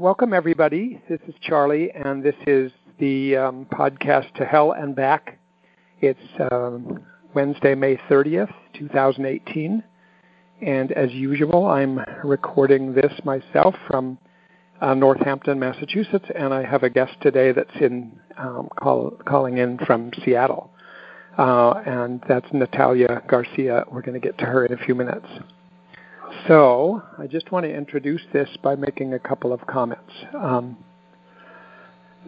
welcome everybody. This is Charlie, and this is the um, podcast to Hell and Back. It's um, Wednesday, May 30th, 2018. And as usual, I'm recording this myself from uh, Northampton, Massachusetts, and I have a guest today that's in um, call, calling in from Seattle. Uh, and that's Natalia Garcia. We're going to get to her in a few minutes. So I just want to introduce this by making a couple of comments. Um,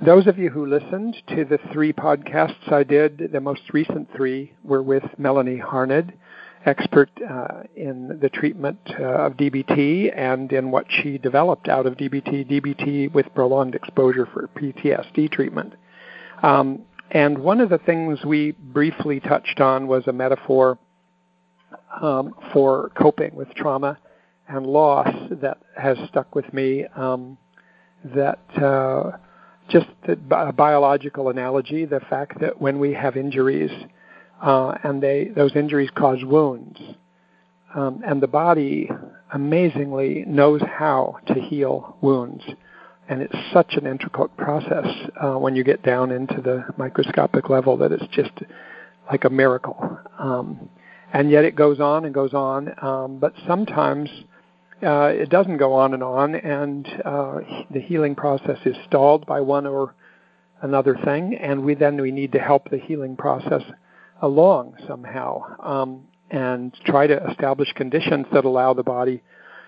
those of you who listened to the three podcasts I did, the most recent three were with Melanie Harned, expert uh, in the treatment uh, of DBT and in what she developed out of DBT, DBT with prolonged exposure for PTSD treatment. Um, and one of the things we briefly touched on was a metaphor um, for coping with trauma and loss that has stuck with me. Um, that uh, just the bi- biological analogy, the fact that when we have injuries, uh, and they those injuries cause wounds, um, and the body amazingly knows how to heal wounds, and it's such an intricate process uh, when you get down into the microscopic level that it's just like a miracle. Um, and yet it goes on and goes on. Um, but sometimes uh, it doesn't go on and on, and uh, the healing process is stalled by one or another thing, and we then we need to help the healing process along somehow um, and try to establish conditions that allow the body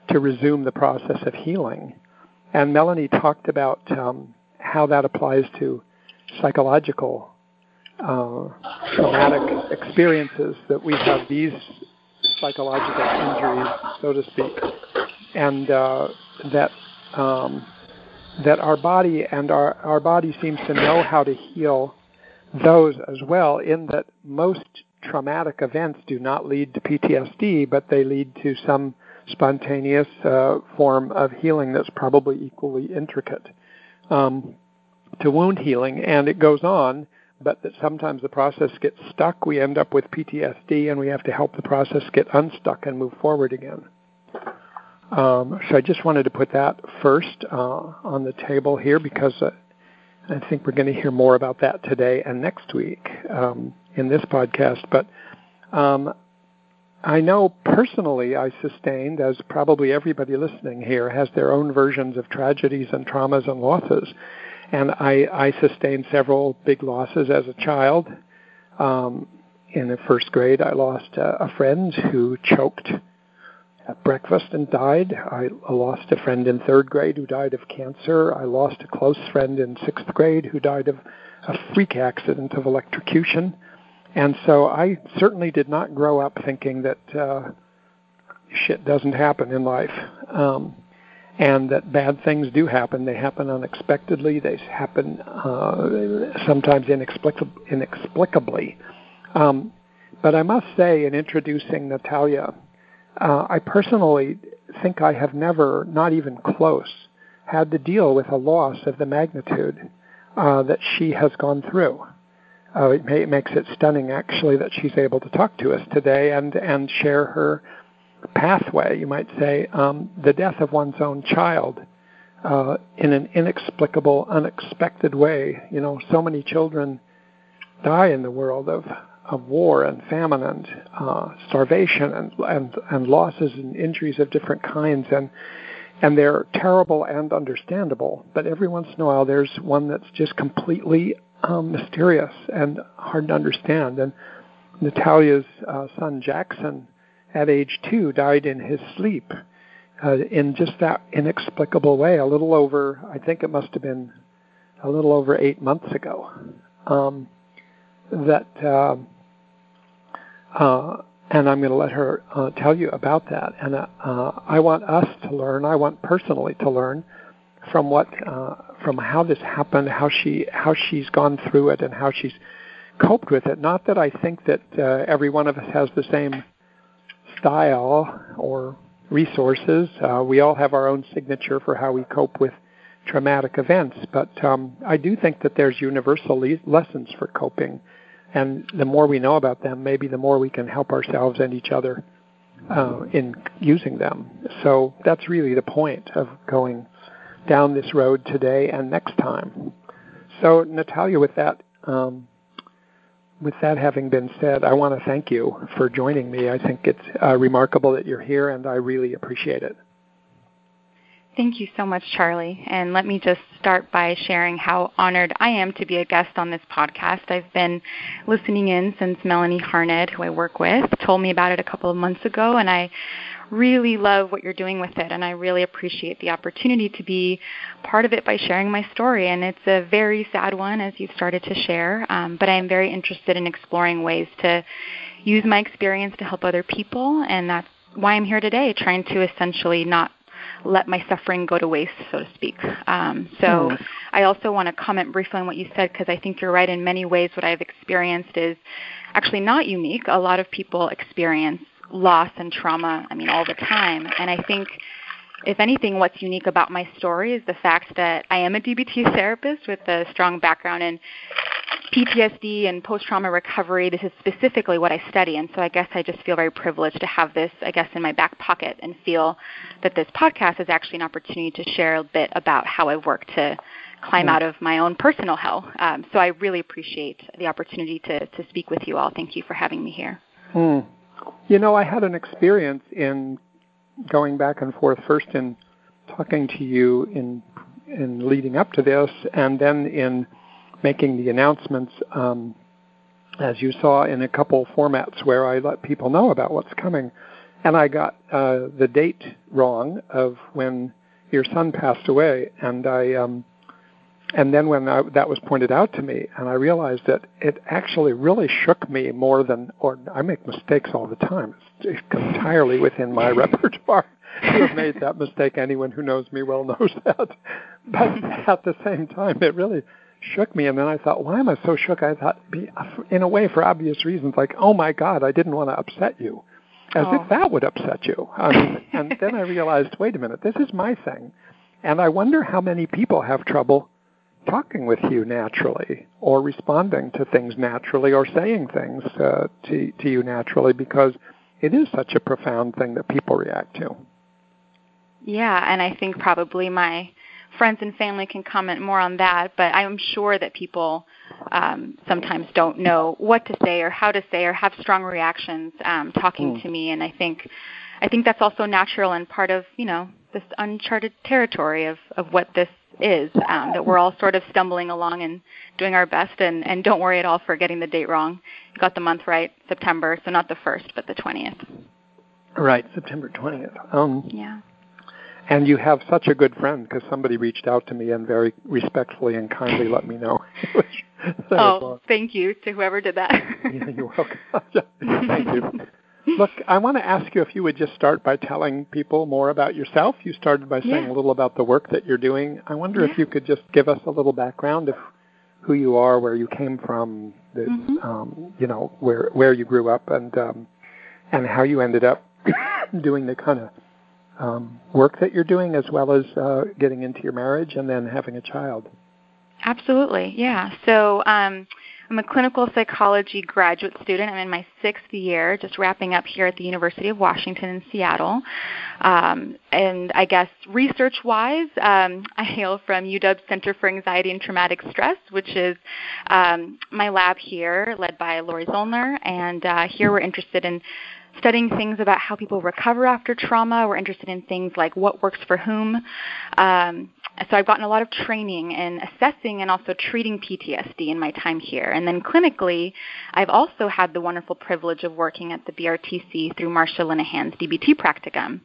to resume the process of healing. And Melanie talked about um, how that applies to psychological uh, traumatic experiences that we have these psychological injuries, so to speak, and uh, that um, that our body and our our body seems to know how to heal those as well. In that most traumatic events do not lead to PTSD, but they lead to some spontaneous uh, form of healing that's probably equally intricate um, to wound healing, and it goes on but that sometimes the process gets stuck. We end up with PTSD, and we have to help the process get unstuck and move forward again. Um, so I just wanted to put that first uh, on the table here because uh, I think we're going to hear more about that today and next week um, in this podcast. But um, I know personally I sustained, as probably everybody listening here has their own versions of tragedies and traumas and losses and I, I sustained several big losses as a child. Um, in the first grade, I lost a, a friend who choked at breakfast and died. I lost a friend in third grade who died of cancer. I lost a close friend in sixth grade who died of a freak accident of electrocution. And so I certainly did not grow up thinking that uh, shit doesn't happen in life. Um, and that bad things do happen. They happen unexpectedly. They happen uh, sometimes inexplic- inexplicably. Um, but I must say, in introducing Natalia, uh, I personally think I have never, not even close, had to deal with a loss of the magnitude uh, that she has gone through. Uh, it, may, it makes it stunning, actually, that she's able to talk to us today and and share her pathway, you might say, um, the death of one's own child uh, in an inexplicable, unexpected way. You know, so many children die in the world of, of war and famine and uh, starvation and, and, and losses and injuries of different kinds. And, and they're terrible and understandable. But every once in a while, there's one that's just completely um, mysterious and hard to understand. And Natalia's uh, son Jackson at age two died in his sleep uh, in just that inexplicable way. A little over, I think it must have been a little over eight months ago. Um, that, uh, uh, and I'm going to let her uh, tell you about that. And uh, I want us to learn. I want personally to learn from what, uh, from how this happened, how she, how she's gone through it, and how she's coped with it. Not that I think that uh, every one of us has the same style or resources. Uh, we all have our own signature for how we cope with traumatic events, but um, I do think that there's universal le- lessons for coping, and the more we know about them, maybe the more we can help ourselves and each other uh, in using them. So that's really the point of going down this road today and next time. So, Natalia, with that, um, with that having been said, I want to thank you for joining me. I think it's uh, remarkable that you're here, and I really appreciate it. Thank you so much, Charlie. And let me just start by sharing how honored I am to be a guest on this podcast. I've been listening in since Melanie Harned, who I work with, told me about it a couple of months ago, and I really love what you're doing with it, and I really appreciate the opportunity to be part of it by sharing my story. And it's a very sad one, as you've started to share, um, but I am very interested in exploring ways to use my experience to help other people, and that's why I'm here today, trying to essentially not let my suffering go to waste, so to speak. Um, so mm. I also want to comment briefly on what you said because I think you're right. In many ways, what I've experienced is actually not unique. A lot of people experience loss and trauma, I mean, all the time. And I think, if anything, what's unique about my story is the fact that I am a DBT therapist with a strong background in PTSD and post trauma recovery. This is specifically what I study. And so I guess I just feel very privileged to have this, I guess, in my back pocket and feel that this podcast is actually an opportunity to share a bit about how I've worked to climb out of my own personal hell. Um, so I really appreciate the opportunity to, to speak with you all. Thank you for having me here. Mm. You know, I had an experience in going back and forth first in talking to you in in leading up to this, and then in making the announcements, um, as you saw in a couple formats where I let people know about what's coming. And I got uh, the date wrong of when your son passed away, and I um, and then when I, that was pointed out to me, and I realized that it actually really shook me more than, or I make mistakes all the time. It's entirely within my repertoire to have made that mistake. Anyone who knows me well knows that. But at the same time, it really shook me. And then I thought, why am I so shook? I thought, in a way, for obvious reasons, like, oh my God, I didn't want to upset you, as oh. if that would upset you. Um, and then I realized, wait a minute, this is my thing. And I wonder how many people have trouble talking with you naturally or responding to things naturally or saying things uh, to, to you naturally because it is such a profound thing that people react to. Yeah, and I think probably my friends and family can comment more on that, but I'm sure that people um, sometimes don't know what to say or how to say or have strong reactions um, talking mm. to me, and I think I think that's also natural and part of you know this uncharted territory of of what this is um, that we're all sort of stumbling along and doing our best and and don't worry at all for getting the date wrong. You got the month right, September, so not the first but the twentieth. Right, September twentieth. Um, yeah. And you have such a good friend because somebody reached out to me and very respectfully and kindly let me know. oh, thank you to whoever did that. yeah, you're welcome. thank you. Look, I want to ask you if you would just start by telling people more about yourself. You started by saying yeah. a little about the work that you're doing. I wonder yeah. if you could just give us a little background of who you are, where you came from, the, mm-hmm. um, you know, where where you grew up, and um, and how you ended up doing the kind of um, work that you're doing, as well as uh, getting into your marriage and then having a child. Absolutely, yeah. So um, I'm a clinical psychology graduate student. I'm in my sixth year, just wrapping up here at the University of Washington in Seattle. Um, and I guess research wise, um, I hail from UW Center for Anxiety and Traumatic Stress, which is um, my lab here, led by Lori Zoellner. And uh, here we're interested in studying things about how people recover after trauma. We're interested in things like what works for whom. Um, so I've gotten a lot of training in assessing and also treating PTSD in my time here. And then clinically, I've also had the wonderful privilege of working at the BRTC through Marsha Linehan's DBT practicum.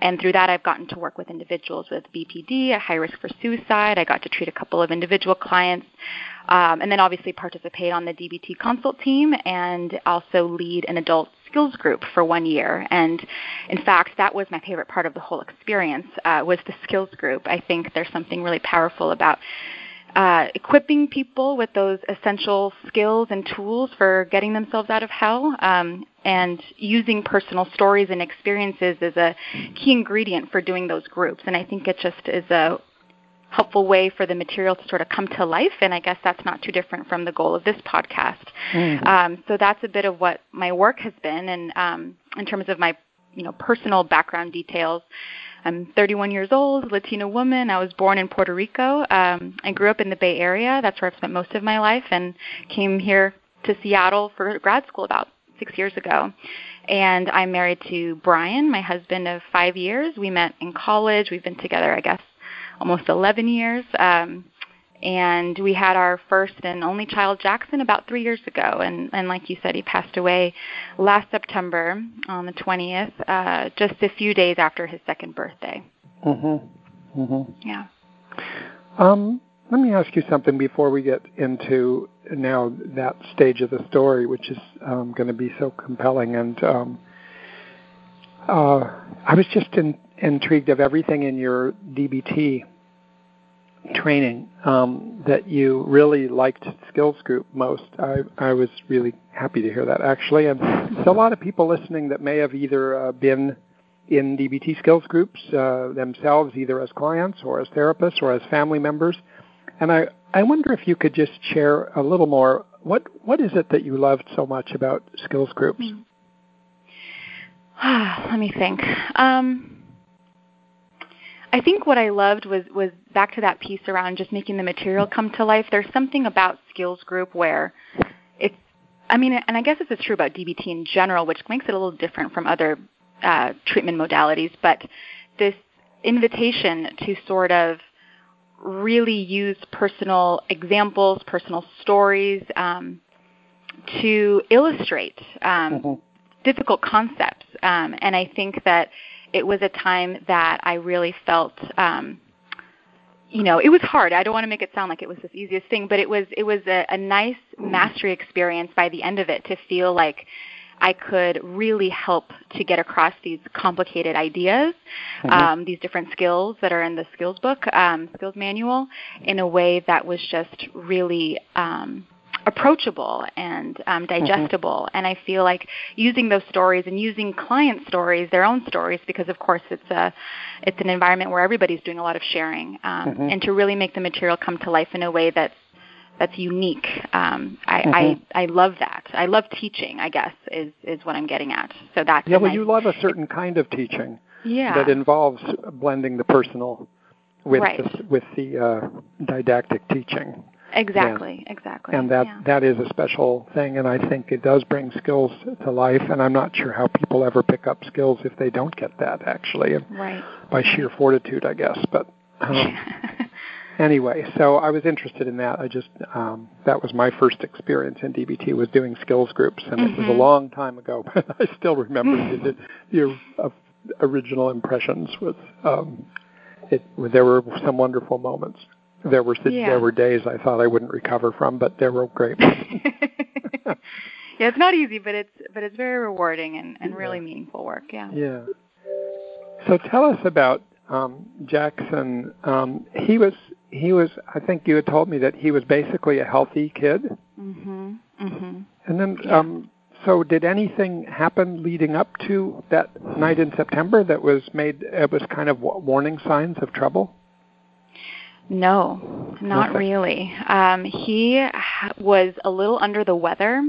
And through that, I've gotten to work with individuals with BPD at high risk for suicide. I got to treat a couple of individual clients um, and then obviously participate on the DBT consult team and also lead an adult skills group for one year. And in fact, that was my favorite part of the whole experience uh, was the skills group. I think there's something really powerful about uh, equipping people with those essential skills and tools for getting themselves out of hell, um, and using personal stories and experiences is a key ingredient for doing those groups. And I think it just is a helpful way for the material to sort of come to life. And I guess that's not too different from the goal of this podcast. Mm-hmm. Um, so that's a bit of what my work has been. And um, in terms of my you know personal background details, I'm 31 years old, Latina woman. I was born in Puerto Rico. Um, I grew up in the Bay Area. That's where I've spent most of my life, and came here to Seattle for grad school about six years ago. And I'm married to Brian, my husband of five years. We met in college. We've been together, I guess, almost 11 years. Um, and we had our first and only child, Jackson, about three years ago. And, and like you said, he passed away last September on the 20th, uh, just a few days after his second birthday. Mm-hmm. Mm-hmm. Yeah. Um, let me ask you something before we get into now that stage of the story, which is um, going to be so compelling. And um, uh, I was just in, intrigued of everything in your DBT training um, that you really liked skills group most. I, I was really happy to hear that actually. And so a lot of people listening that may have either uh, been in DBT skills groups uh, themselves, either as clients or as therapists or as family members. And I, I wonder if you could just share a little more. What what is it that you loved so much about skills groups? Let me think. Um, I think what I loved was was back to that piece around just making the material come to life. There's something about skills group where it's I mean, and I guess this is true about DBT in general, which makes it a little different from other uh, treatment modalities. But this invitation to sort of really use personal examples, personal stories um, to illustrate um, mm-hmm. difficult concepts. Um, and I think that it was a time that I really felt um, you know, it was hard. I don't want to make it sound like it was the easiest thing, but it was it was a, a nice mastery experience by the end of it to feel like I could really help to get across these complicated ideas, mm-hmm. um, these different skills that are in the skills book, um, skills manual, in a way that was just really um, approachable and um, mm-hmm. digestible. Mm-hmm. And I feel like using those stories and using client stories, their own stories, because of course it's a it's an environment where everybody's doing a lot of sharing, um, mm-hmm. and to really make the material come to life in a way that's that's unique. Um, I, mm-hmm. I I love that. I love teaching. I guess is is what I'm getting at. So that's yeah. Well, nice, you love a certain kind of teaching. Yeah. That involves blending the personal with right. the, with the uh, didactic teaching. Exactly, exactly. And that yeah. that is a special thing, and I think it does bring skills to life. And I'm not sure how people ever pick up skills if they don't get that, actually, right. by sheer fortitude, I guess. But um, anyway, so I was interested in that. I just um, that was my first experience in DBT was doing skills groups, and mm-hmm. it was a mm-hmm. long time ago, but I still remember the, the, uh, original impressions. With um, it, there were some wonderful moments. There were yeah. there were days I thought I wouldn't recover from, but there were great. yeah, it's not easy, but it's but it's very rewarding and, and yeah. really meaningful work. Yeah. Yeah. So tell us about um, Jackson. Um, he was he was. I think you had told me that he was basically a healthy kid. Mhm. Mhm. And then, yeah. um, so did anything happen leading up to that night in September that was made? It was kind of warning signs of trouble. No, not okay. really. Um, he was a little under the weather.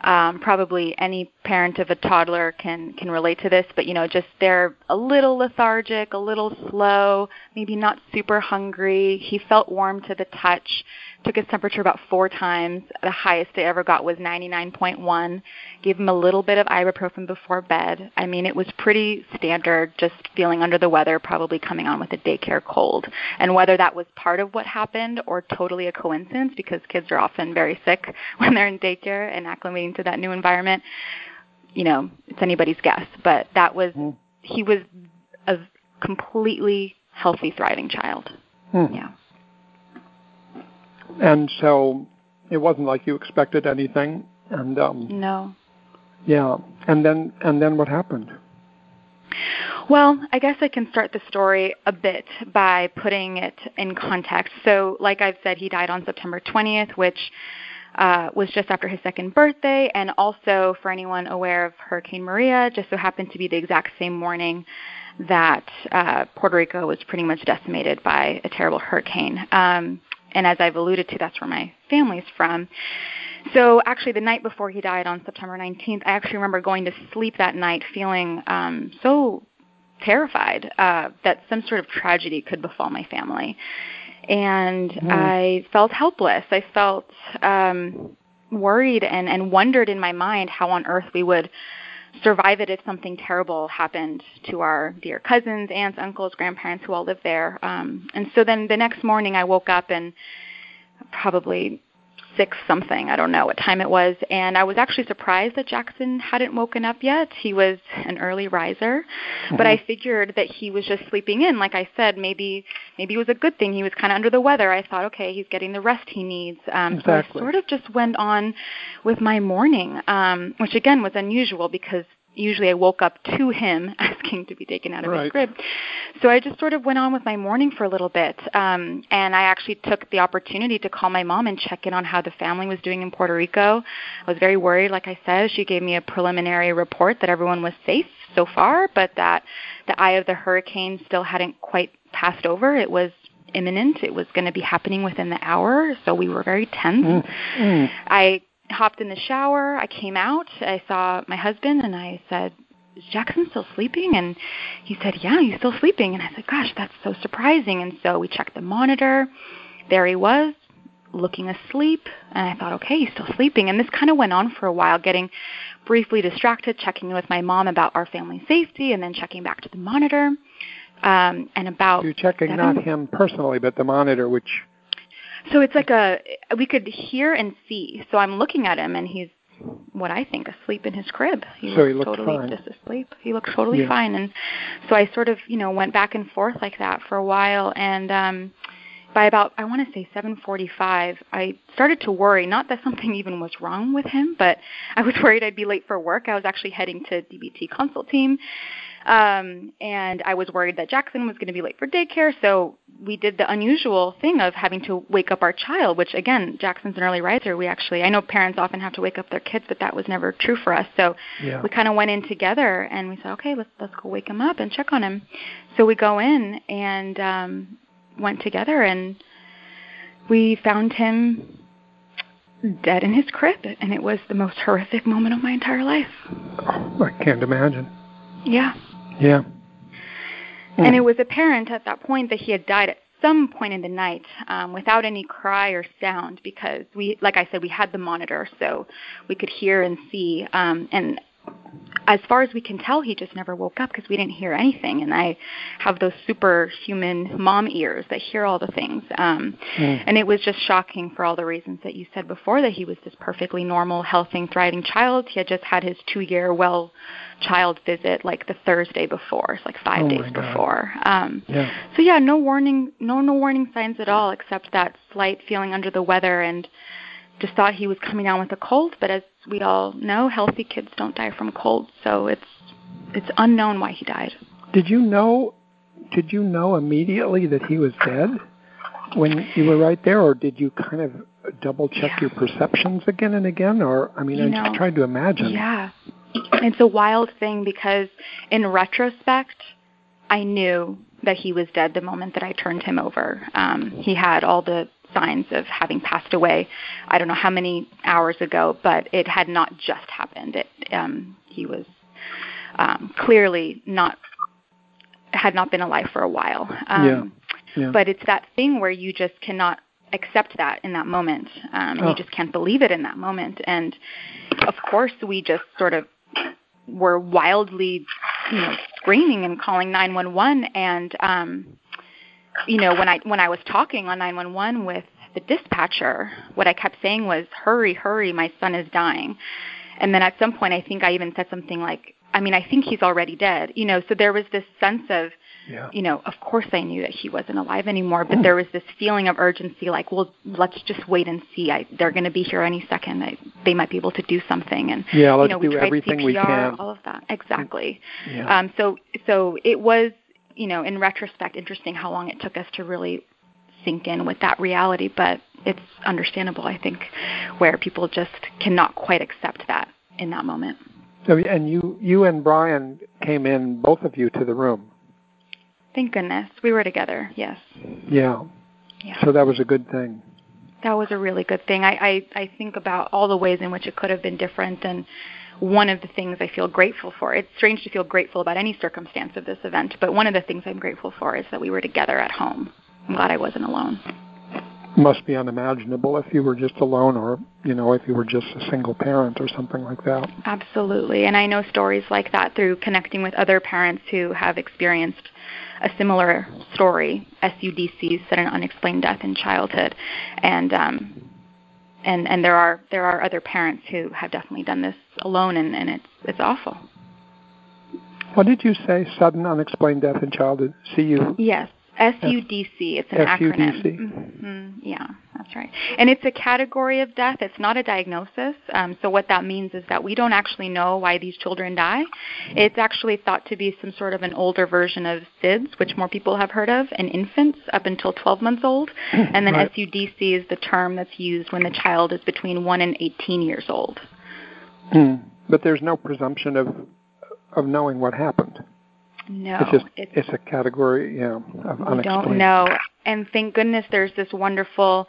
Um, probably any parent of a toddler can can relate to this, but you know, just they're a little lethargic, a little slow, maybe not super hungry. He felt warm to the touch took his temperature about four times. The highest it ever got was 99.1. Gave him a little bit of ibuprofen before bed. I mean, it was pretty standard, just feeling under the weather, probably coming on with a daycare cold. And whether that was part of what happened or totally a coincidence, because kids are often very sick when they're in daycare and acclimating to that new environment, you know, it's anybody's guess. But that was, mm. he was a completely healthy, thriving child. Hmm. Yeah. And so it wasn't like you expected anything. And um, no. Yeah. And then and then what happened? Well, I guess I can start the story a bit by putting it in context. So, like I've said, he died on September 20th, which uh, was just after his second birthday, and also for anyone aware of Hurricane Maria, just so happened to be the exact same morning that uh, Puerto Rico was pretty much decimated by a terrible hurricane. Um, and as I've alluded to, that's where my family's from. So actually, the night before he died on September 19th, I actually remember going to sleep that night feeling um, so terrified uh, that some sort of tragedy could befall my family. And mm. I felt helpless. I felt um, worried and, and wondered in my mind how on earth we would survive it if something terrible happened to our dear cousins, aunts, uncles, grandparents who all live there. Um, and so then the next morning I woke up and probably six something. I don't know what time it was. And I was actually surprised that Jackson hadn't woken up yet. He was an early riser, mm-hmm. but I mm-hmm. figured that he was just sleeping in. Like I said, maybe maybe it was a good thing. He was kind of under the weather. I thought, okay, he's getting the rest he needs. Um, exactly. So I sort of just went on with my morning, um, which again was unusual because usually I woke up to him asking to be taken out of right. his crib. So I just sort of went on with my morning for a little bit. Um, and I actually took the opportunity to call my mom and check in on how the family was doing in Puerto Rico. I was very worried, like I said. She gave me a preliminary report that everyone was safe so far, but that the eye of the hurricane still hadn't quite passed over. It was imminent. It was going to be happening within the hour, so we were very tense. Mm. Mm. I hopped in the shower. I came out. I saw my husband and I said, Is Jackson still sleeping? And he said, Yeah, he's still sleeping. And I said, Gosh, that's so surprising. And so we checked the monitor. There he was, looking asleep. And I thought, Okay, he's still sleeping. And this kind of went on for a while, getting briefly distracted, checking with my mom about our family safety, and then checking back to the monitor. Um, and about you're checking seven, not him personally, but the monitor, which so it's like a we could hear and see. So I'm looking at him and he's what I think asleep in his crib. He so he looked totally fine. just asleep. He looked totally yeah. fine and so I sort of, you know, went back and forth like that for a while and um by about I want to say 7:45, I started to worry not that something even was wrong with him, but I was worried I'd be late for work. I was actually heading to DBT consult team um, and I was worried that Jackson was going to be late for daycare, so we did the unusual thing of having to wake up our child, which again, Jackson's an early riser. We actually, I know parents often have to wake up their kids, but that was never true for us. So yeah. we kind of went in together and we said, okay, let's let's go wake him up and check on him. So we go in and um, went together and we found him dead in his crib, and it was the most horrific moment of my entire life. Oh, I can't imagine. Yeah. Yeah. And it was apparent at that point that he had died at some point in the night um, without any cry or sound because we, like I said, we had the monitor so we could hear and see. Um, and as far as we can tell, he just never woke up because we didn't hear anything. And I have those superhuman mom ears that hear all the things. Um, mm. And it was just shocking for all the reasons that you said before that he was this perfectly normal, healthy, thriving child. He had just had his two year well child visit like the Thursday before, it's like five oh days before. Um, yeah. So yeah, no warning, no no warning signs at all, except that slight feeling under the weather and just thought he was coming down with a cold, but as we all know, healthy kids don't die from colds, so it's it's unknown why he died. Did you know? Did you know immediately that he was dead when you were right there, or did you kind of double check yeah. your perceptions again and again? Or I mean, you I'm know, just trying to imagine. Yeah, it's a wild thing because in retrospect, I knew that he was dead the moment that I turned him over. Um, he had all the signs of having passed away. I don't know how many hours ago, but it had not just happened. It, um, he was um, clearly not had not been alive for a while. Um, yeah. yeah. But it's that thing where you just cannot accept that in that moment. Um, oh. You just can't believe it in that moment. And of course, we just sort of were wildly, you know, screaming and calling 911. And um, you know, when I when I was talking on 911 with the dispatcher, what I kept saying was, "Hurry, hurry, my son is dying." And then at some point, I think I even said something like, "I mean, I think he's already dead." You know, so there was this sense of, yeah. you know, of course I knew that he wasn't alive anymore, but there was this feeling of urgency, like, well, let's just wait and see. I, they're going to be here any second. I, they might be able to do something. And yeah, let's you know, we do tried everything CPR, we can. All of that, exactly. Yeah. Um, so, so it was you know, in retrospect, interesting how long it took us to really sink in with that reality, but it's understandable, I think, where people just cannot quite accept that in that moment. So, and you, you and Brian came in, both of you, to the room. Thank goodness we were together. Yes. Yeah. Yeah. So that was a good thing. That was a really good thing. I, I I think about all the ways in which it could have been different, and one of the things I feel grateful for. It's strange to feel grateful about any circumstance of this event, but one of the things I'm grateful for is that we were together at home. I'm glad I wasn't alone. Must be unimaginable if you were just alone or, you know, if you were just a single parent or something like that. Absolutely. And I know stories like that through connecting with other parents who have experienced a similar story, SUDCs, sudden unexplained death in childhood. And um and and there are there are other parents who have definitely done this alone and, and it's it's awful. What did you say? Sudden unexplained death in childhood. CU. Yes. SUDC. It's an acronym. Mm-hmm. Yeah, that's right. And it's a category of death. It's not a diagnosis. Um, so what that means is that we don't actually know why these children die. It's actually thought to be some sort of an older version of SIDS, which more people have heard of, in infants up until 12 months old. And then right. SUDC is the term that's used when the child is between 1 and 18 years old. Mm. But there's no presumption of of knowing what happened. No, it's just it's, it's a category, yeah, of we unexplained. don't know. And thank goodness there's this wonderful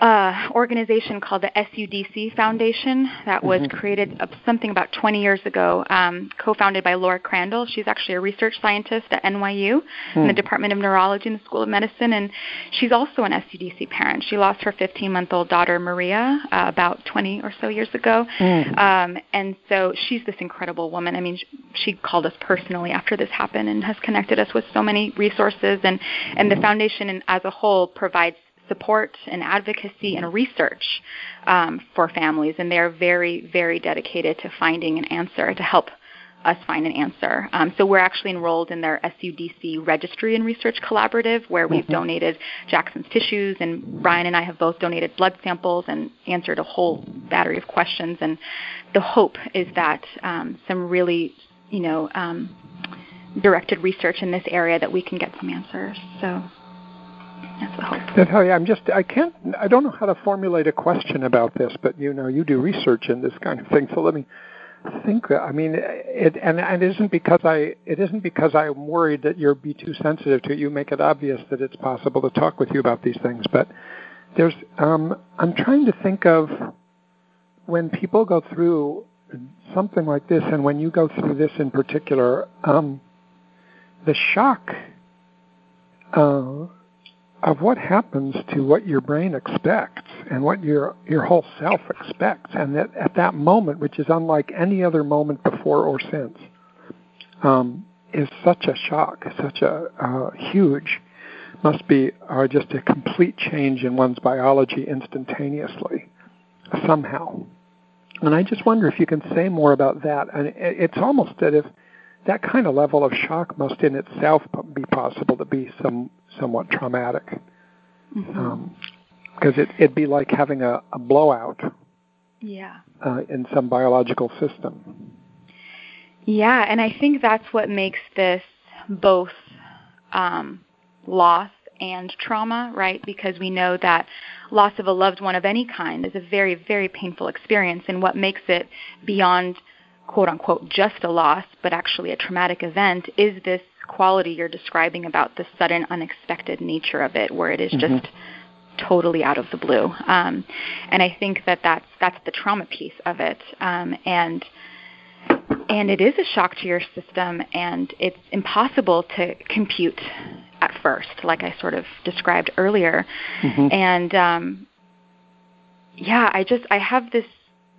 uh, organization called the SUDC Foundation that was Mhm. created uh, something about 20 years ago, um, co-founded by Laura Crandall. She's actually a research scientist at NYU in the Hmm. Department of Neurology in the School of Medicine, and she's also an SUDC parent. She lost her 15-month-old daughter Maria uh, about 20 or so years ago, Mm. um, and so she's this incredible woman. I mean, she, she called us personally after this happened and has connected us with so many resources, and and the foundation in, as a whole provides support and advocacy and research um, for families, and they are very, very dedicated to finding an answer to help us find an answer. Um, so we're actually enrolled in their SUDC Registry and Research Collaborative, where we've Mhm. donated Jackson's tissues, and Brian and I have both donated blood samples and answered a whole battery of questions. And the hope is that um, some really, you know, um, directed research in this area that we can get some answers. So that's the hope. Natalia, I'm just I can't I don't know how to formulate a question about this, but you know you do research in this kind of thing, so let me think. I mean, it and, and it isn't because I it isn't because I'm worried that you'll be too sensitive to it. You make it obvious that it's possible to talk with you about these things, but there's um, I'm trying to think of when people go through something like this, and when you go through this in particular, um, the shock. Uh, of what happens to what your brain expects and what your your whole self expects, and that at that moment, which is unlike any other moment before or since, um, is such a shock, such a uh, huge, must be uh, just a complete change in one's biology instantaneously, somehow. And I just wonder if you can say more about that. And it's almost that if that kind of level of shock must in itself be possible to be some somewhat traumatic Mhm. um, because it, it'd be like having a, a blowout yeah. uh, in some biological system. Yeah, and I think that's what makes this both um, loss and trauma, right? Because we know that loss of a loved one of any kind is a very, very painful experience, and what makes it beyond quote unquote just a loss, but actually a traumatic event is this quality you're describing about the sudden, unexpected nature of it, where it is Mhm. just totally out of the blue. Um, and I think that that's that's the trauma piece of it, um, and and it is a shock to your system, and it's impossible to compute at first, like I sort of described earlier. Mhm. And um, yeah, I just I have this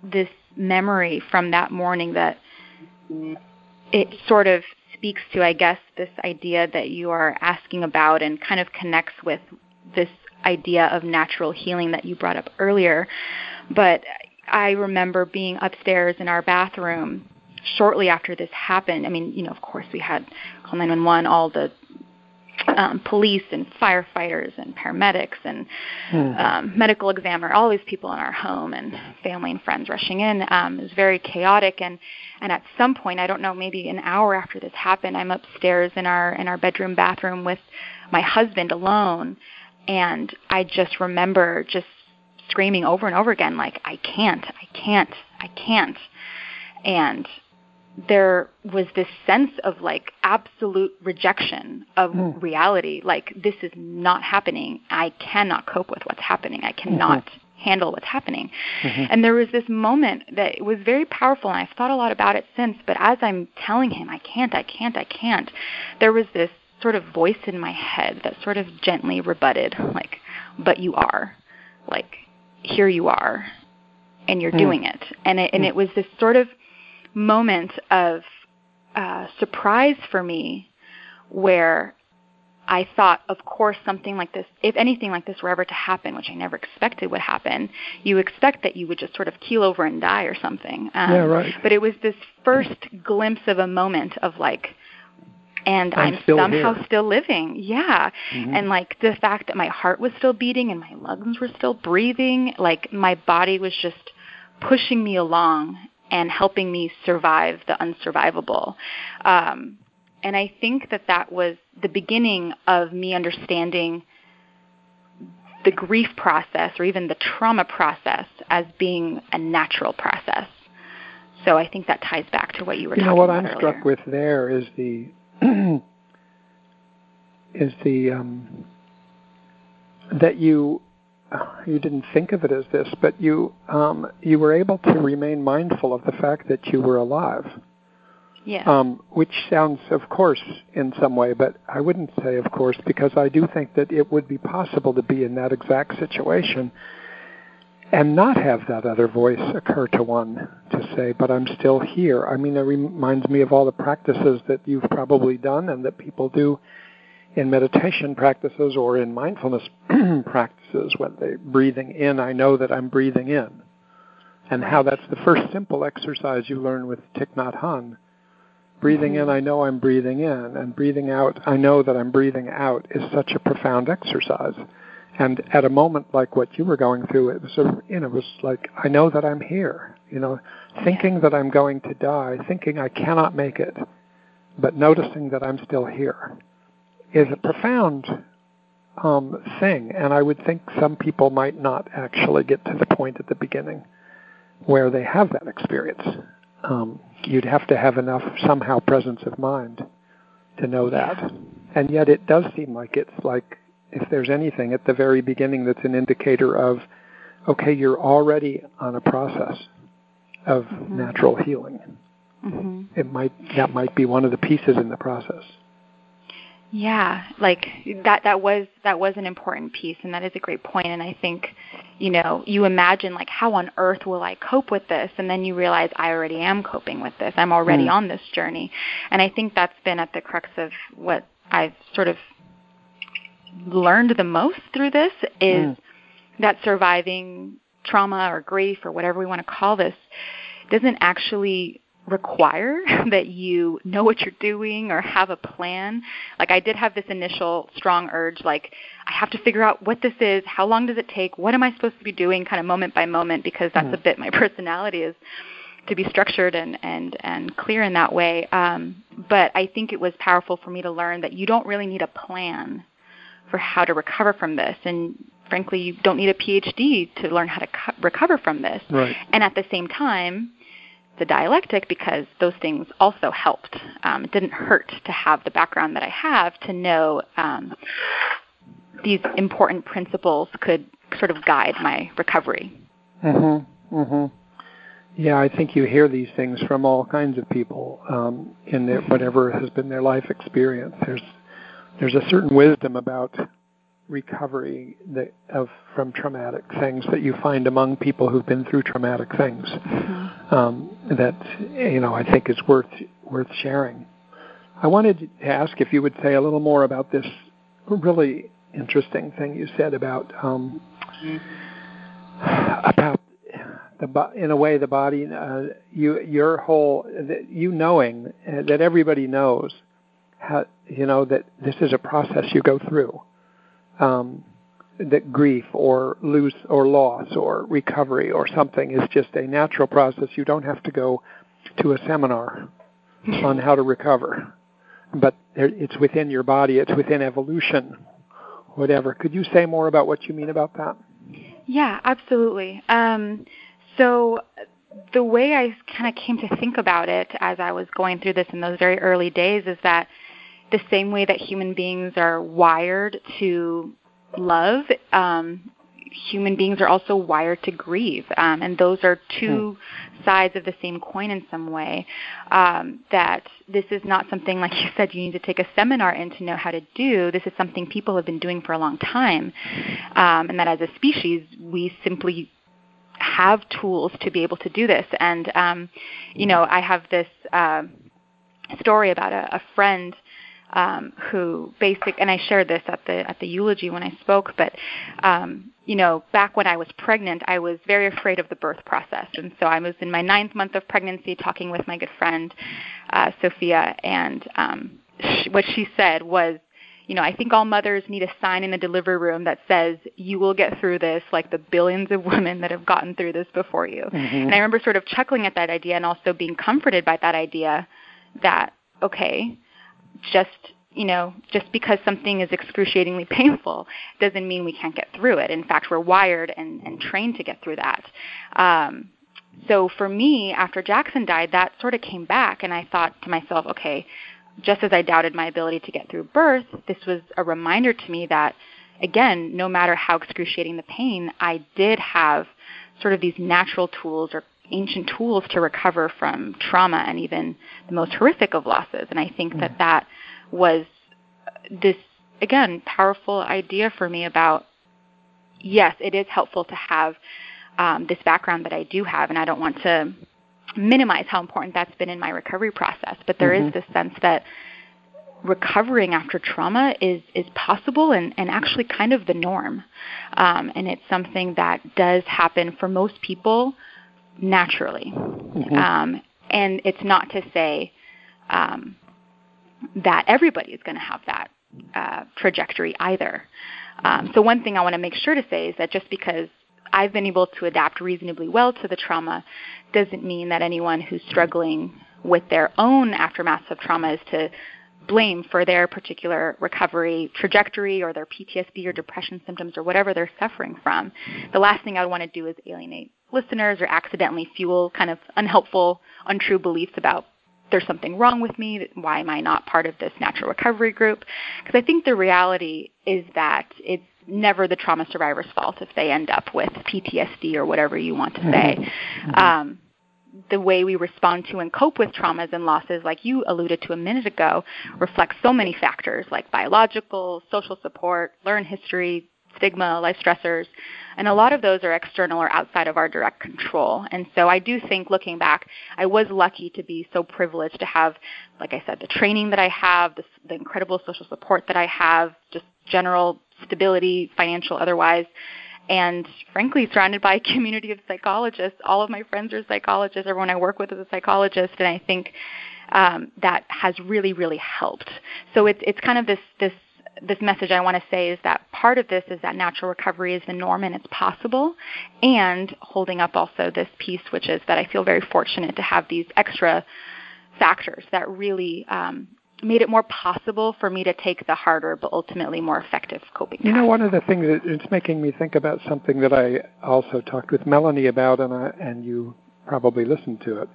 this memory from that morning that it sort of speaks to, I guess, this idea that you are asking about and kind of connects with this idea of natural healing that you brought up earlier. But I remember being upstairs in our bathroom shortly after this happened. I mean, you know, of course, we had call 911, all the um, police and firefighters and paramedics and Hmm. um, medical examiner, all these people in our home and family and friends rushing in. Um, it was very chaotic, and and at some point, I don't know, maybe an hour after this happened, I'm upstairs in our in our bedroom bathroom with my husband alone, and I just remember just screaming over and over again, like I can't, I can't, I can't, and there was this sense of like absolute rejection of Mm. reality like this is not happening i cannot cope with what's happening i cannot handle what's happening. Mm-hmm. And there was this moment that was very powerful, and I've thought a lot about it since. But as I'm telling him, I can't, I can't, I can't, there was this sort of voice in my head that sort of gently rebutted, like, but you are. Like, here you are, and you're mm. doing it. And it, and mm. it was this sort of moment of uh, surprise for me where I thought, of course, something like this, if anything like this were ever to happen, which I never expected would happen, you expect that you would just sort of keel over and die or something. Um, yeah, right. But it was this first glimpse of a moment of like, and I'm, I'm still somehow here. still living. Yeah. Mm-hmm. And like the fact that my heart was still beating and my lungs were still breathing, like my body was just pushing me along and helping me survive the unsurvivable. Um, and I think that that was the beginning of me understanding the grief process or even the trauma process as being a natural process. So I think that ties back to what you were you talking about. You know what I'm earlier. struck with there is the is the um, that you you didn't think of it as this, but you um, you were able to remain mindful of the fact that you were alive. Yeah. Um, which sounds, of course, in some way, but I wouldn't say, of course, because I do think that it would be possible to be in that exact situation and not have that other voice occur to one to say, but I'm still here. I mean, it reminds me of all the practices that you've probably done and that people do in meditation practices or in mindfulness practices when they breathing in, I know that I'm breathing in. And how that's the first simple exercise you learn with Thich Nhat Hanh. Breathing in, I know I'm breathing in, and breathing out, I know that I'm breathing out is such a profound exercise. And at a moment like what you were going through, it was a, you know, it was like I know that I'm here. You know, thinking that I'm going to die, thinking I cannot make it, but noticing that I'm still here is a profound um, thing, and I would think some people might not actually get to the point at the beginning where they have that experience. Um, you'd have to have enough somehow presence of mind to know that, and yet it does seem like it's like if there's anything at the very beginning that's an indicator of, okay, you're already on a process of mm-hmm. natural healing. Mm-hmm. It might that might be one of the pieces in the process. Yeah, like that that was that was an important piece and that is a great point and I think you know, you imagine like how on earth will I cope with this and then you realize I already am coping with this. I'm already mm. on this journey. And I think that's been at the crux of what I've sort of learned the most through this is mm. that surviving trauma or grief or whatever we want to call this doesn't actually require that you know what you're doing or have a plan. Like I did have this initial strong urge like I have to figure out what this is, how long does it take, what am I supposed to be doing kind of moment by moment because that's mm. a bit my personality is to be structured and and and clear in that way. Um, but I think it was powerful for me to learn that you don't really need a plan for how to recover from this and frankly you don't need a PhD to learn how to co- recover from this. Right. And at the same time, the dialectic because those things also helped. Um, it didn't hurt to have the background that I have to know um, these important principles could sort of guide my recovery. Mhm. Mhm. Yeah, I think you hear these things from all kinds of people um, in their, whatever has been their life experience. There's there's a certain wisdom about recovery that, of from traumatic things that you find among people who've been through traumatic things. Mm-hmm. Um, that you know I think is worth worth sharing. I wanted to ask if you would say a little more about this really interesting thing you said about um, about the in a way the body uh, you your whole you knowing uh, that everybody knows how you know that this is a process you go through um, that grief or lose or loss or recovery or something is just a natural process. You don't have to go to a seminar on how to recover, but it's within your body. It's within evolution, whatever. Could you say more about what you mean about that? Yeah, absolutely. Um, so the way I kind of came to think about it as I was going through this in those very early days is that the same way that human beings are wired to love, um, human beings are also wired to grieve, um, and those are two hmm. sides of the same coin in some way. Um, that this is not something, like you said, you need to take a seminar in to know how to do. This is something people have been doing for a long time, um, and that as a species, we simply have tools to be able to do this. And um, you know, I have this uh, story about a, a friend um, who basic and I shared this at the at the eulogy when I spoke, but um, you know, back when I was pregnant, I was very afraid of the birth process, and so I was in my ninth month of pregnancy, talking with my good friend uh, Sophia, and um, she, what she said was, you know, I think all mothers need a sign in the delivery room that says you will get through this, like the billions of women that have gotten through this before you. Mm-hmm. And I remember sort of chuckling at that idea and also being comforted by that idea that okay, just you know, just because something is excruciatingly painful doesn't mean we can't get through it. In fact, we're wired and, and trained to get through that. Um, so for me, after Jackson died, that sort of came back, and I thought to myself, okay, just as I doubted my ability to get through birth, this was a reminder to me that, again, no matter how excruciating the pain, I did have sort of these natural tools or ancient tools to recover from trauma and even the most horrific of losses. And I think that that was this, again, powerful idea for me about yes, it is helpful to have um, this background that I do have, and I don't want to minimize how important that's been in my recovery process. But there mm-hmm. is this sense that recovering after trauma is is possible and, and actually kind of the norm. Um, and it's something that does happen for most people naturally. Mm-hmm. Um, and it's not to say um, that everybody is going to have that uh, trajectory either. Um, so, one thing I want to make sure to say is that just because I've been able to adapt reasonably well to the trauma doesn't mean that anyone who's struggling with their own aftermath of trauma is to blame for their particular recovery trajectory or their PTSD or depression symptoms or whatever they're suffering from. The last thing I would want to do is alienate listeners or accidentally fuel kind of unhelpful, untrue beliefs about there's something wrong with me, why am I not part of this natural recovery group? Because I think the reality is that it's never the trauma survivor's fault if they end up with PTSD or whatever you want to say. Mm-hmm. Um, the way we respond to and cope with traumas and losses, like you alluded to a minute ago, reflects so many factors like biological, social support, learned history, stigma, life stressors, and a lot of those are external or outside of our direct control. And so I do think looking back, I was lucky to be so privileged to have, like I said, the training that I have, the, the incredible social support that I have, just general stability, financial, otherwise, and frankly surrounded by a community of psychologists. All of my friends are psychologists. Everyone I work with is a psychologist, and I think um, that has really, really helped. So it's it's kind of this this this message I want to say is that part of this is that natural recovery is the norm and it's possible, and holding up also this piece, which is that I feel very fortunate to have these extra factors that really um, made it more possible for me to take the harder but ultimately more effective coping. You know, one of the things that it's making me think about something that I also talked with Melanie about, and I, and you probably listened to it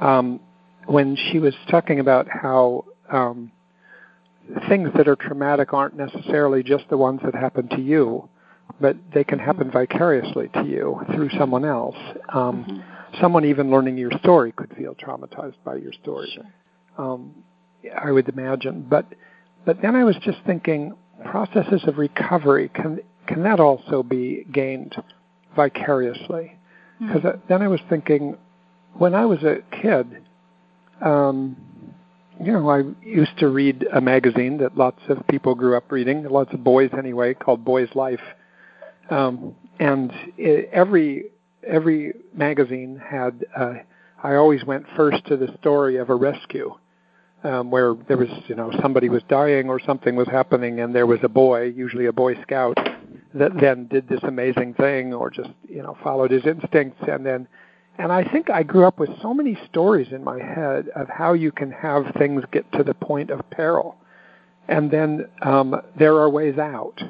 um, when she was talking about how. Um, things that are traumatic aren't necessarily just the ones that happen to you, but they can happen vicariously to you through someone else. Um, mm-hmm. Someone even learning your story could feel traumatized by your story. Sure. Um, I would imagine, but but then I was just thinking, processes of recovery can can that also be gained vicariously? Because mm-hmm. then I was thinking, when I was a kid, um, you know, I used to read a magazine that lots of people grew up reading, lots of boys anyway, called Boys Life. Um, and it, every every magazine had. Uh, I always went first to the story of a rescue, um, where there was, you know, somebody was dying or something was happening, and there was a boy, usually a Boy Scout, that then did this amazing thing, or just, you know, followed his instincts, and then and I think I grew up with so many stories in my head of how you can have things get to the point of peril. And then um, there are ways out.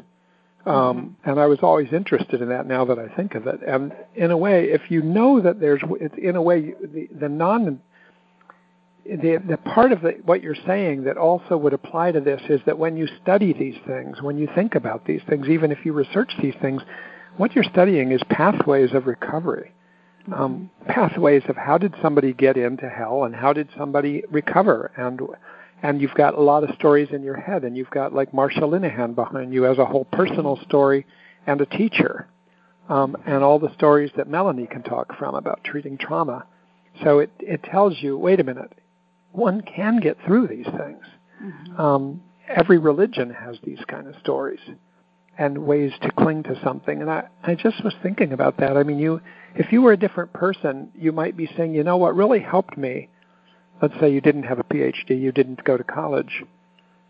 Um, mm-hmm. And I was always interested in that now that I think of it. And in a way, if you know that there's, it's in a way, the, the non, the, the part of the, what you're saying that also would apply to this is that when you study these things, when you think about these things, even if you research these things, what you're studying is pathways of recovery. Um, pathways of how did somebody get into hell and how did somebody recover? And and you've got a lot of stories in your head and you've got like Marsha Linehan behind you as a whole personal story and a teacher um, and all the stories that Melanie can talk from about treating trauma. So it it tells you wait a minute one can get through these things. Mm-hmm. um, every religion has these kind of stories and ways to cling to something. And I, I just was thinking about that. I mean, you, if you were a different person, you might be saying, you know, what really helped me. Let's say you didn't have a PhD, you didn't go to college,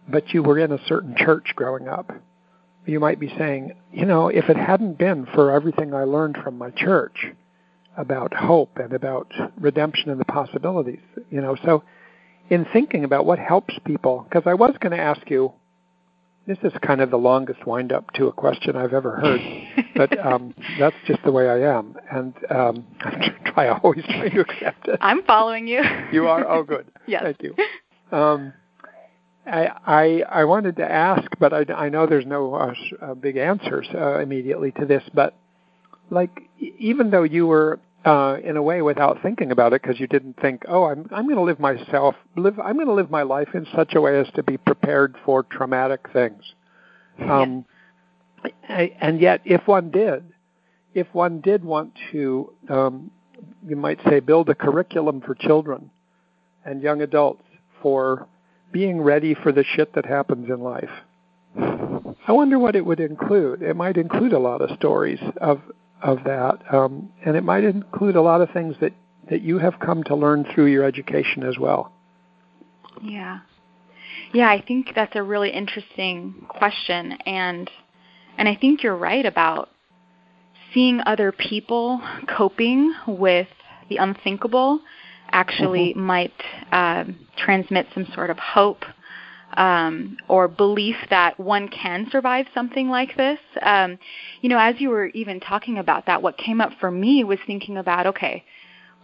but you were in a certain church growing up. You might be saying, you know, if it hadn't been for everything I learned from my church about hope and about redemption and the possibilities, you know, so in thinking about what helps people, because I was going to ask you, this is kind of the longest wind up to a question I've ever heard, but um, that's just the way I am, and um, I try always try to accept it. I'm following you. you are. Oh, good. yes. Thank you. Um, I, I I wanted to ask, but I, I know there's no uh, uh, big answers uh, immediately to this. But like, even though you were uh, in a way without thinking about it because you didn't think, oh, I'm I'm going to live myself live I'm going to live my life in such a way as to be prepared for traumatic things. Um, I, and yet, if one did, if one did want to, um, you might say, build a curriculum for children and young adults for being ready for the shit that happens in life. I wonder what it would include. It might include a lot of stories of of that, um, and it might include a lot of things that that you have come to learn through your education as well. Yeah, yeah, I think that's a really interesting question, and and I think you're right about seeing other people coping with the unthinkable actually mm-hmm. might uh, transmit some sort of hope um, or belief that one can survive something like this. Um, you know, as you were even talking about that, what came up for me was thinking about okay,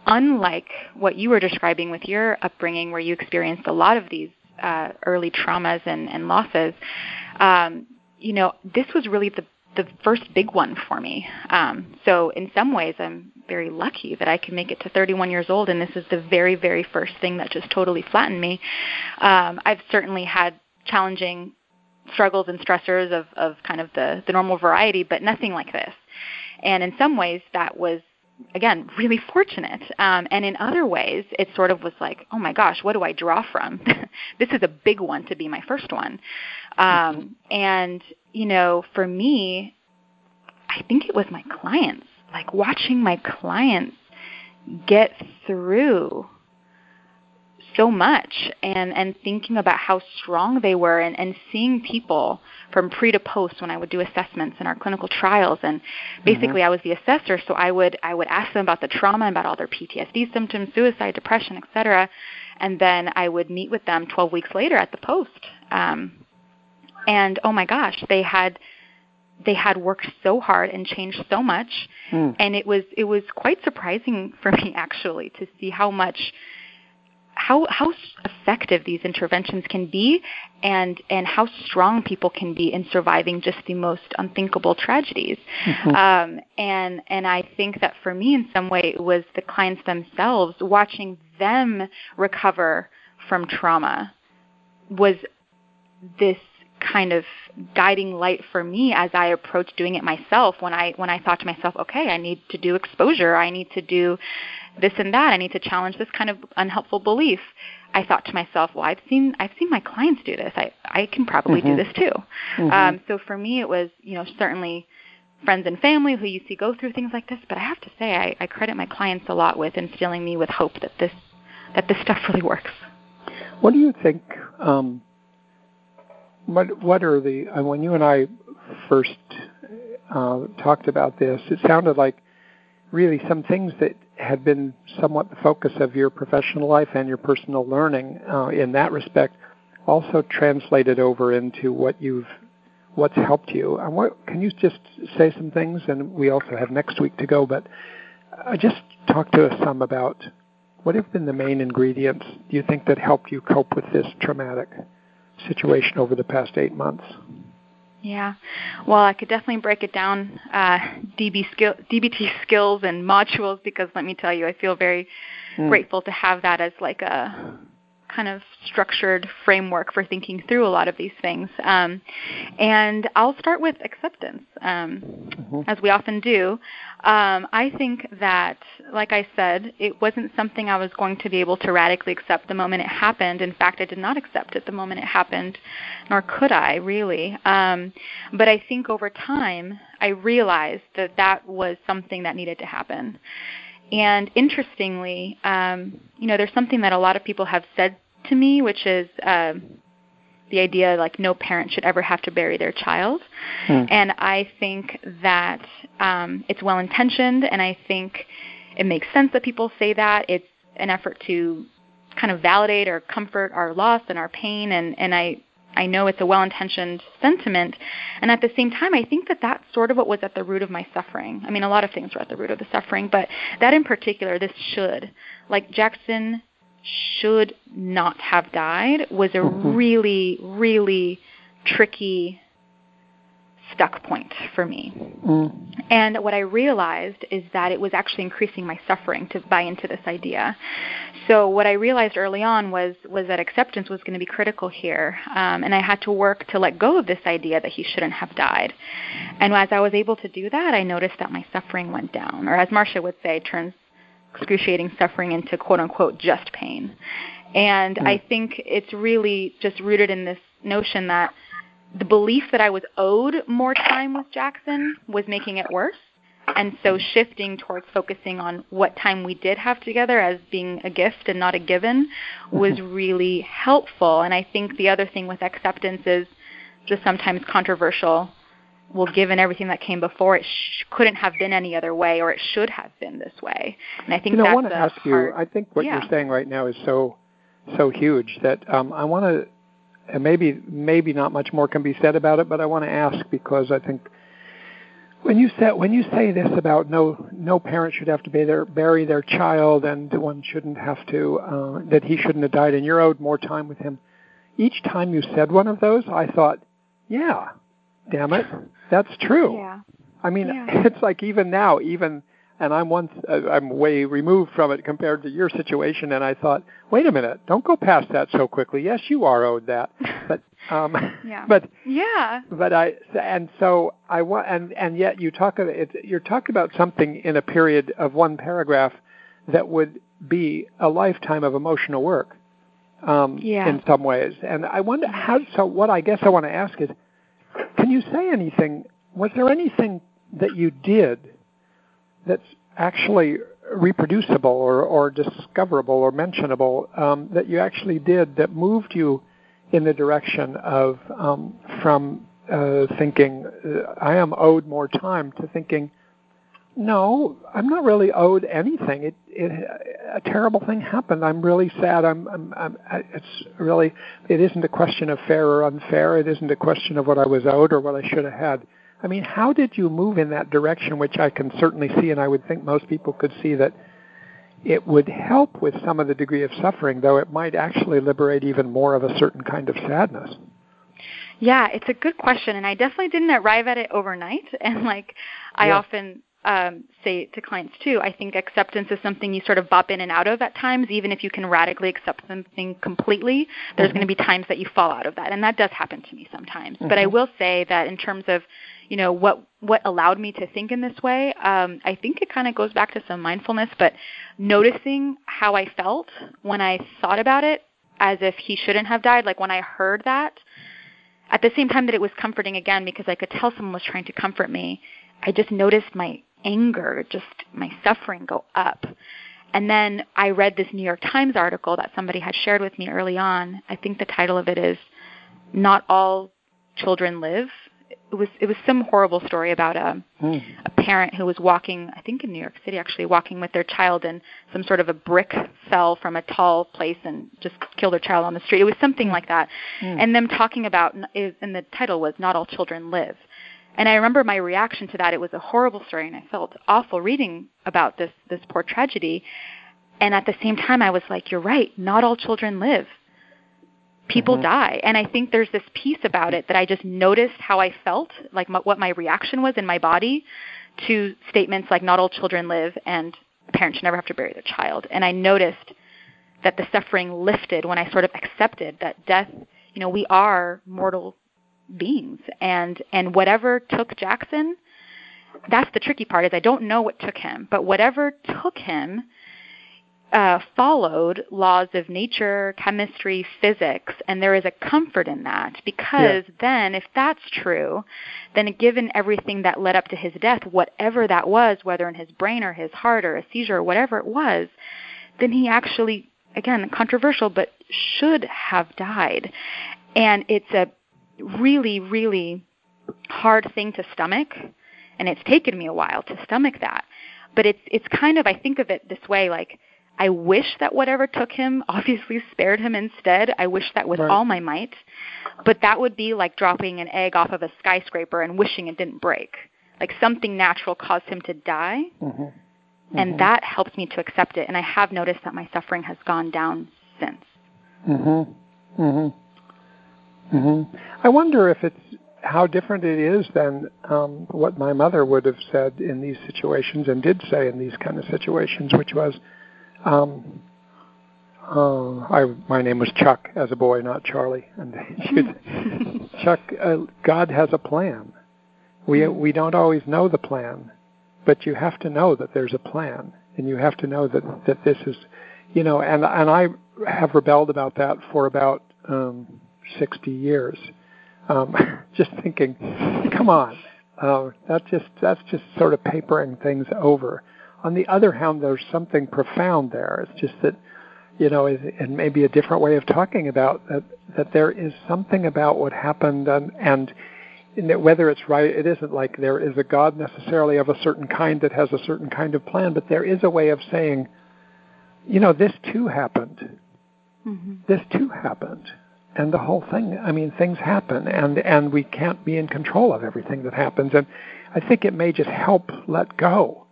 unlike what you were describing with your upbringing, where you experienced a lot of these uh, early traumas and, and losses, um, you know, this was really the the first big one for me. Um, so in some ways, I'm very lucky that I can make it to 31 years old, and this is the very, very first thing that just totally flattened me. Um, I've certainly had challenging struggles and stressors of, of kind of the, the normal variety, but nothing like this. And in some ways, that was again really fortunate um, and in other ways it sort of was like oh my gosh what do i draw from this is a big one to be my first one um, mm-hmm. and you know for me i think it was my clients like watching my clients get through so much and and thinking about how strong they were and and seeing people from pre to post when I would do assessments in our clinical trials and basically mm-hmm. I was the assessor so I would I would ask them about the trauma and about all their PTSD symptoms suicide depression etc and then I would meet with them 12 weeks later at the post um, and oh my gosh they had they had worked so hard and changed so much mm. and it was it was quite surprising for me actually to see how much how how effective these interventions can be and and how strong people can be in surviving just the most unthinkable tragedies mm-hmm. um, and and I think that for me in some way it was the clients themselves watching them recover from trauma was this kind of guiding light for me as I approached doing it myself when I when I thought to myself, okay, I need to do exposure, I need to do this and that, I need to challenge this kind of unhelpful belief. I thought to myself, well, I've seen I've seen my clients do this. I I can probably mm-hmm. do this too. Mm-hmm. Um, so for me, it was you know certainly friends and family who you see go through things like this. But I have to say, I, I credit my clients a lot with instilling me with hope that this that this stuff really works. What do you think? Um, what what are the uh, when you and I first uh, talked about this? It sounded like really some things that had been somewhat the focus of your professional life and your personal learning uh, in that respect also translated over into what you've what's helped you. And what can you just say some things? And we also have next week to go, but uh, just talk to us some about what have been the main ingredients you think that helped you cope with this traumatic situation over the past eight months? Yeah. Well, I could definitely break it down, uh, DB skill, DBT skills and modules because let me tell you, I feel very mm. grateful to have that as like a kind of structured framework for thinking through a lot of these things. Um, and I'll start with acceptance, um, mm-hmm. as we often do. Um, I think that, like I said, it wasn't something I was going to be able to radically accept the moment it happened. In fact, I did not accept it the moment it happened, nor could I really. Um, but I think over time, I realized that that was something that needed to happen. And interestingly, um, you know, there's something that a lot of people have said to me, which is uh, the idea like no parent should ever have to bury their child. Hmm. And I think that um, it's well intentioned, and I think it makes sense that people say that. It's an effort to kind of validate or comfort our loss and our pain, and, and I I know it's a well-intentioned sentiment, and at the same time, I think that that's sort of what was at the root of my suffering. I mean, a lot of things were at the root of the suffering, but that in particular, this should, like Jackson should not have died, was a mm-hmm. really, really tricky stuck point for me. Mm. And what I realized is that it was actually increasing my suffering to buy into this idea. So what I realized early on was was that acceptance was going to be critical here, um, and I had to work to let go of this idea that he shouldn't have died. And as I was able to do that, I noticed that my suffering went down, or as Marsha would say, turns excruciating suffering into quote unquote just pain. And mm. I think it's really just rooted in this notion that the belief that I was owed more time with Jackson was making it worse. And so shifting towards focusing on what time we did have together as being a gift and not a given was mm-hmm. really helpful. And I think the other thing with acceptance is just sometimes controversial. Well, given everything that came before, it sh- couldn't have been any other way, or it should have been this way. And I think you know, that's I want to ask you. I think what yeah. you're saying right now is so so huge that um, I want to and maybe maybe not much more can be said about it, but I want to ask because I think when you say when you say this about no no parent should have to bury their, bury their child and one shouldn't have to uh, that he shouldn't have died and you're owed more time with him. Each time you said one of those, I thought, yeah, damn it, that's true. Yeah. I mean, yeah. it's like even now, even and I'm once uh, I'm way removed from it compared to your situation. And I thought, wait a minute, don't go past that so quickly. Yes, you are owed that, but um, yeah. but yeah, but I and so I want and and yet you talk about it, you're talking about something in a period of one paragraph that would be a lifetime of emotional work. Um, yeah. in some ways, and I wonder how. So, what I guess I want to ask is, can you say anything? Was there anything that you did that's actually reproducible or, or discoverable or mentionable um, that you actually did that moved you in the direction of um, from uh, thinking uh, I am owed more time to thinking no I'm not really owed anything it, it a terrible thing happened I'm really sad I'm, I'm, I'm it's really it isn't a question of fair or unfair it isn't a question of what I was owed or what I should have had I mean, how did you move in that direction, which I can certainly see, and I would think most people could see that it would help with some of the degree of suffering, though it might actually liberate even more of a certain kind of sadness. Yeah, it's a good question, and I definitely didn't arrive at it overnight. And like I yeah. often um, say to clients too, I think acceptance is something you sort of bop in and out of at times. Even if you can radically accept something completely, there's mm-hmm. going to be times that you fall out of that, and that does happen to me sometimes. Mm-hmm. But I will say that in terms of you know what what allowed me to think in this way um, i think it kind of goes back to some mindfulness but noticing how i felt when i thought about it as if he shouldn't have died like when i heard that at the same time that it was comforting again because i could tell someone was trying to comfort me i just noticed my anger just my suffering go up and then i read this new york times article that somebody had shared with me early on i think the title of it is not all children live it was it was some horrible story about a mm. a parent who was walking I think in New York City actually walking with their child and some sort of a brick fell from a tall place and just killed their child on the street. It was something mm. like that. Mm. And them talking about and the title was not all children live. And I remember my reaction to that. It was a horrible story and I felt awful reading about this this poor tragedy. And at the same time I was like, you're right, not all children live people mm-hmm. die and i think there's this piece about it that i just noticed how i felt like m- what my reaction was in my body to statements like not all children live and parents should never have to bury their child and i noticed that the suffering lifted when i sort of accepted that death you know we are mortal beings and and whatever took jackson that's the tricky part is i don't know what took him but whatever took him uh, followed laws of nature, chemistry, physics, and there is a comfort in that because yeah. then, if that's true, then given everything that led up to his death, whatever that was, whether in his brain or his heart or a seizure or whatever it was, then he actually, again, controversial, but should have died. And it's a really, really hard thing to stomach, and it's taken me a while to stomach that. But it's it's kind of I think of it this way like I wish that whatever took him obviously spared him instead. I wish that with right. all my might. But that would be like dropping an egg off of a skyscraper and wishing it didn't break. Like something natural caused him to die. Mm-hmm. Mm-hmm. And that helps me to accept it. And I have noticed that my suffering has gone down since. Mm-hmm. Mhm. Mhm. I wonder if it's how different it is than um, what my mother would have said in these situations and did say in these kind of situations, which was, um, uh, I my name was Chuck as a boy, not Charlie. And Chuck, uh, God has a plan. We we don't always know the plan, but you have to know that there's a plan, and you have to know that that this is, you know. And and I have rebelled about that for about um, 60 years. Um, just thinking, come on, uh, that just that's just sort of papering things over. On the other hand, there's something profound there. It's just that, you know, and maybe a different way of talking about that, that there is something about what happened and, and whether it's right, it isn't like there is a God necessarily of a certain kind that has a certain kind of plan, but there is a way of saying, you know, this too happened. Mm-hmm. This too happened. And the whole thing, I mean, things happen and, and we can't be in control of everything that happens. And I think it may just help let go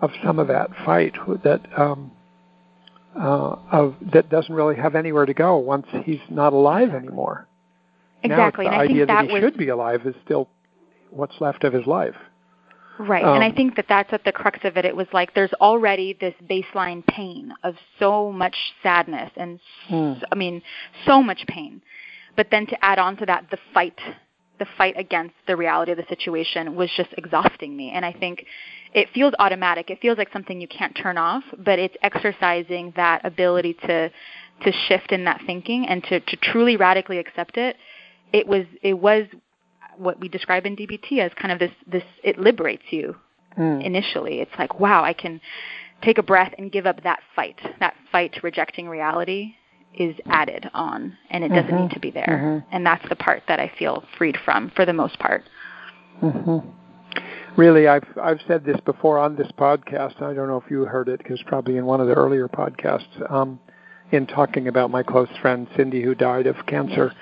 of some of that fight that um, uh, of that doesn't really have anywhere to go once he's not alive anymore. Exactly, now, the and idea that, that he should be alive is still what's left of his life. Right, um, and I um, think that that's at the crux of it. It was like there's already this baseline pain of so much sadness and, hmm. I mean, so much pain. But then to add on to that, the fight, the fight against the reality of the situation was just exhausting me. And I think it feels automatic. It feels like something you can't turn off, but it's exercising that ability to to shift in that thinking and to, to truly radically accept it. It was it was what we describe in DBT as kind of this this it liberates you mm. initially. It's like, wow, I can take a breath and give up that fight. That fight rejecting reality is added on and it doesn't mm-hmm. need to be there. Mm-hmm. And that's the part that I feel freed from for the most part. Mm-hmm really, I've I've said this before on this podcast. I don't know if you heard it because probably in one of the earlier podcasts, um, in talking about my close friend Cindy who died of cancer,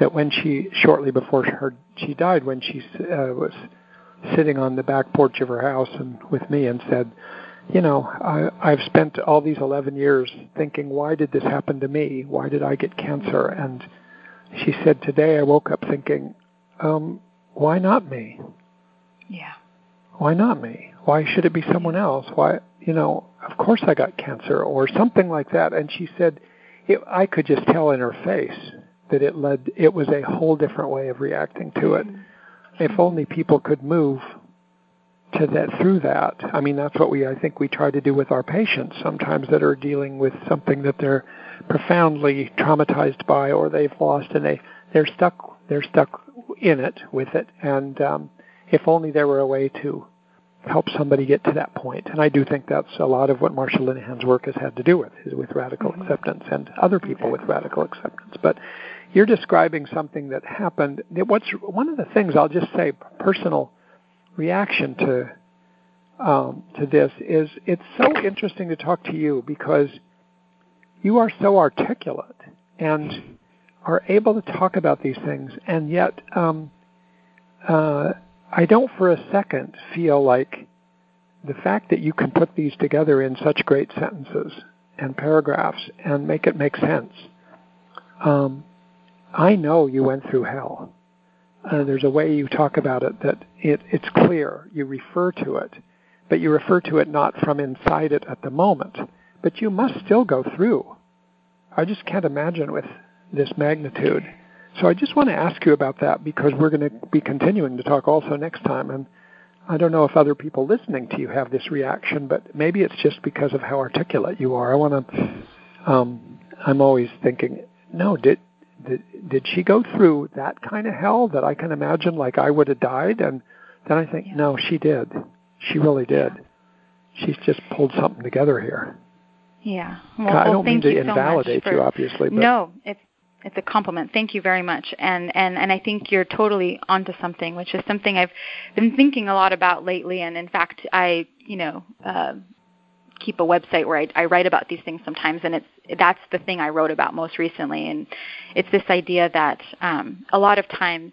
that when she shortly before her she died, when she uh, was sitting on the back porch of her house and with me and said, you know, I, I've spent all these 11 years thinking, why did this happen to me? Why did I get cancer? And she said, today I woke up thinking, um, why not me? Yeah why not me? Why should it be someone else? Why, you know, of course I got cancer or something like that. And she said, it, I could just tell in her face that it led, it was a whole different way of reacting to it. If only people could move to that through that. I mean, that's what we, I think, we try to do with our patients sometimes that are dealing with something that they're profoundly traumatized by or they've lost and they they're stuck they're stuck in it with it and um if only there were a way to help somebody get to that point. And I do think that's a lot of what Marsha Linehan's work has had to do with, is with radical mm-hmm. acceptance and other people with radical acceptance. But you're describing something that happened. What's one of the things I'll just say, personal reaction to um, to this is it's so interesting to talk to you because you are so articulate and are able to talk about these things, and yet um, uh, I don't for a second feel like the fact that you can put these together in such great sentences and paragraphs and make it make sense um, I know you went through hell. Uh, there's a way you talk about it that it, it's clear. You refer to it, but you refer to it not from inside it at the moment, but you must still go through. I just can't imagine with this magnitude. So I just want to ask you about that because we're going to be continuing to talk also next time. And I don't know if other people listening to you have this reaction, but maybe it's just because of how articulate you are. I want to. Um, I'm always thinking, no, did did did she go through that kind of hell that I can imagine, like I would have died? And then I think, yeah. no, she did. She really did. Yeah. She's just pulled something together here. Yeah. Well, I don't well, mean to so invalidate for, you, obviously. But no, it's it's a compliment. Thank you very much. And and and I think you're totally onto something, which is something I've been thinking a lot about lately. And in fact, I you know uh, keep a website where I, I write about these things sometimes, and it's that's the thing I wrote about most recently. And it's this idea that um, a lot of times,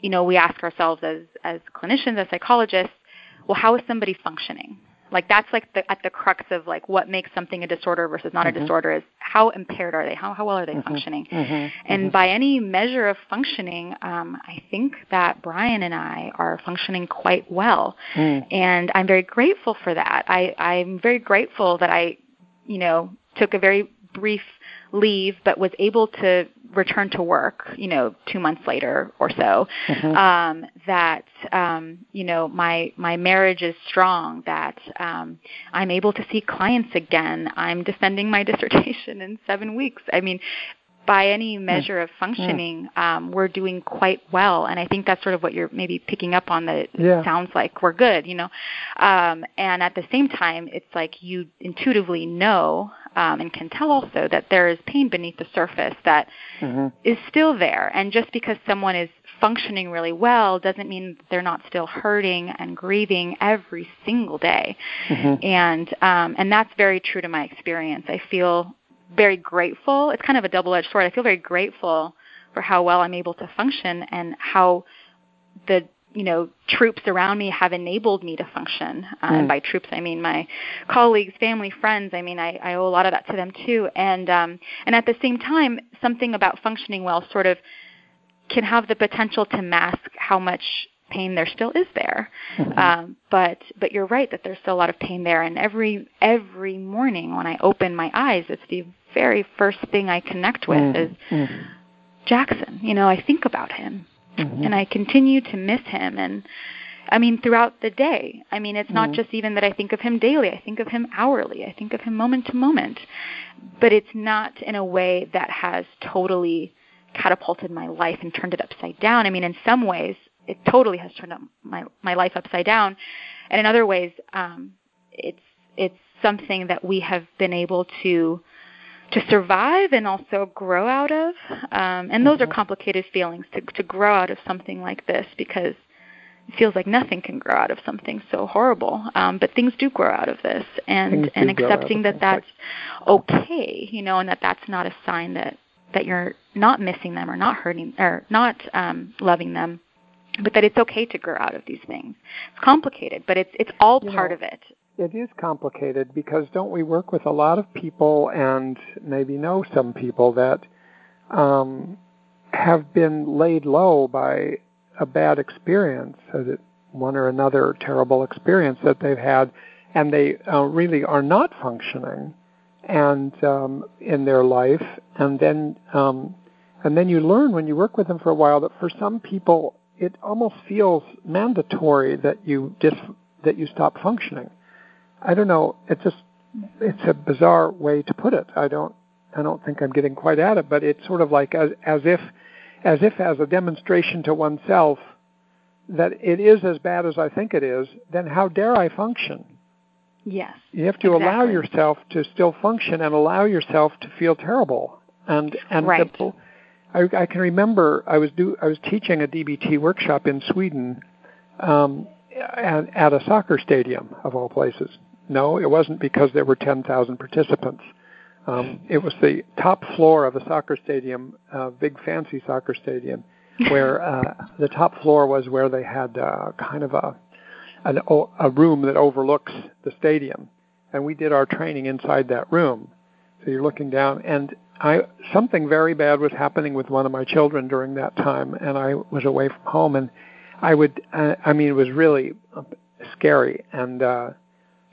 you know, we ask ourselves as as clinicians, as psychologists, well, how is somebody functioning? Like that's like the at the crux of like what makes something a disorder versus not mm-hmm. a disorder is how impaired are they? How how well are they mm-hmm. functioning? Mm-hmm. And mm-hmm. by any measure of functioning, um, I think that Brian and I are functioning quite well, mm. and I'm very grateful for that. I I'm very grateful that I, you know, took a very brief leave, but was able to return to work, you know, two months later or so, mm-hmm. um, that um, you know my my marriage is strong, that um, I'm able to see clients again. I'm defending my dissertation in seven weeks. I mean, by any hmm. measure of functioning, um, we're doing quite well. And I think that's sort of what you're maybe picking up on. That yeah. sounds like we're good, you know. Um, and at the same time, it's like you intuitively know um, and can tell also that there is pain beneath the surface that mm-hmm. is still there. And just because someone is functioning really well doesn't mean they're not still hurting and grieving every single day. Mm-hmm. And um, and that's very true to my experience. I feel very grateful. It's kind of a double-edged sword. I feel very grateful for how well I'm able to function and how the you know troops around me have enabled me to function. Uh, mm. And by troops, I mean my colleagues, family, friends. I mean I, I owe a lot of that to them too. And um, and at the same time, something about functioning well sort of can have the potential to mask how much pain there still is there. Mm-hmm. Um, but but you're right that there's still a lot of pain there. And every every morning when I open my eyes, it's the very first thing I connect with mm. is mm. Jackson. You know, I think about him, mm-hmm. and I continue to miss him. And I mean, throughout the day. I mean, it's not mm. just even that I think of him daily. I think of him hourly. I think of him moment to moment. But it's not in a way that has totally catapulted my life and turned it upside down. I mean, in some ways, it totally has turned up my my life upside down, and in other ways, um, it's it's something that we have been able to to survive and also grow out of. Um, and those mm-hmm. are complicated feelings to to grow out of something like this because it feels like nothing can grow out of something so horrible. Um, but things do grow out of this, and and accepting that that's okay, you know, and that that's not a sign that that you're not missing them or not hurting or not um, loving them but that it's okay to grow out of these things. It's complicated, but it's it's all you part know, of it. It is complicated because don't we work with a lot of people and maybe know some people that um, have been laid low by a bad experience, one or another terrible experience that they've had, and they uh, really are not functioning and um, in their life, and then um, and then you learn when you work with them for a while that for some people it almost feels mandatory that you dis, that you stop functioning. I don't know. It's just it's a bizarre way to put it. I don't I don't think I'm getting quite at it, but it's sort of like as as if as if as a demonstration to oneself that it is as bad as I think it is, then how dare I function? Yes. You have to exactly. allow yourself to still function and allow yourself to feel terrible. And and right. the, I, I can remember I was do I was teaching a DBT workshop in Sweden um, at, at a soccer stadium of all places. No, it wasn't because there were 10,000 participants. Um, it was the top floor of a soccer stadium, a big fancy soccer stadium, where uh, the top floor was where they had uh, kind of a an, a room that overlooks the stadium, and we did our training inside that room. So you're looking down, and I something very bad was happening with one of my children during that time, and I was away from home, and I would, uh, I mean, it was really scary, and uh,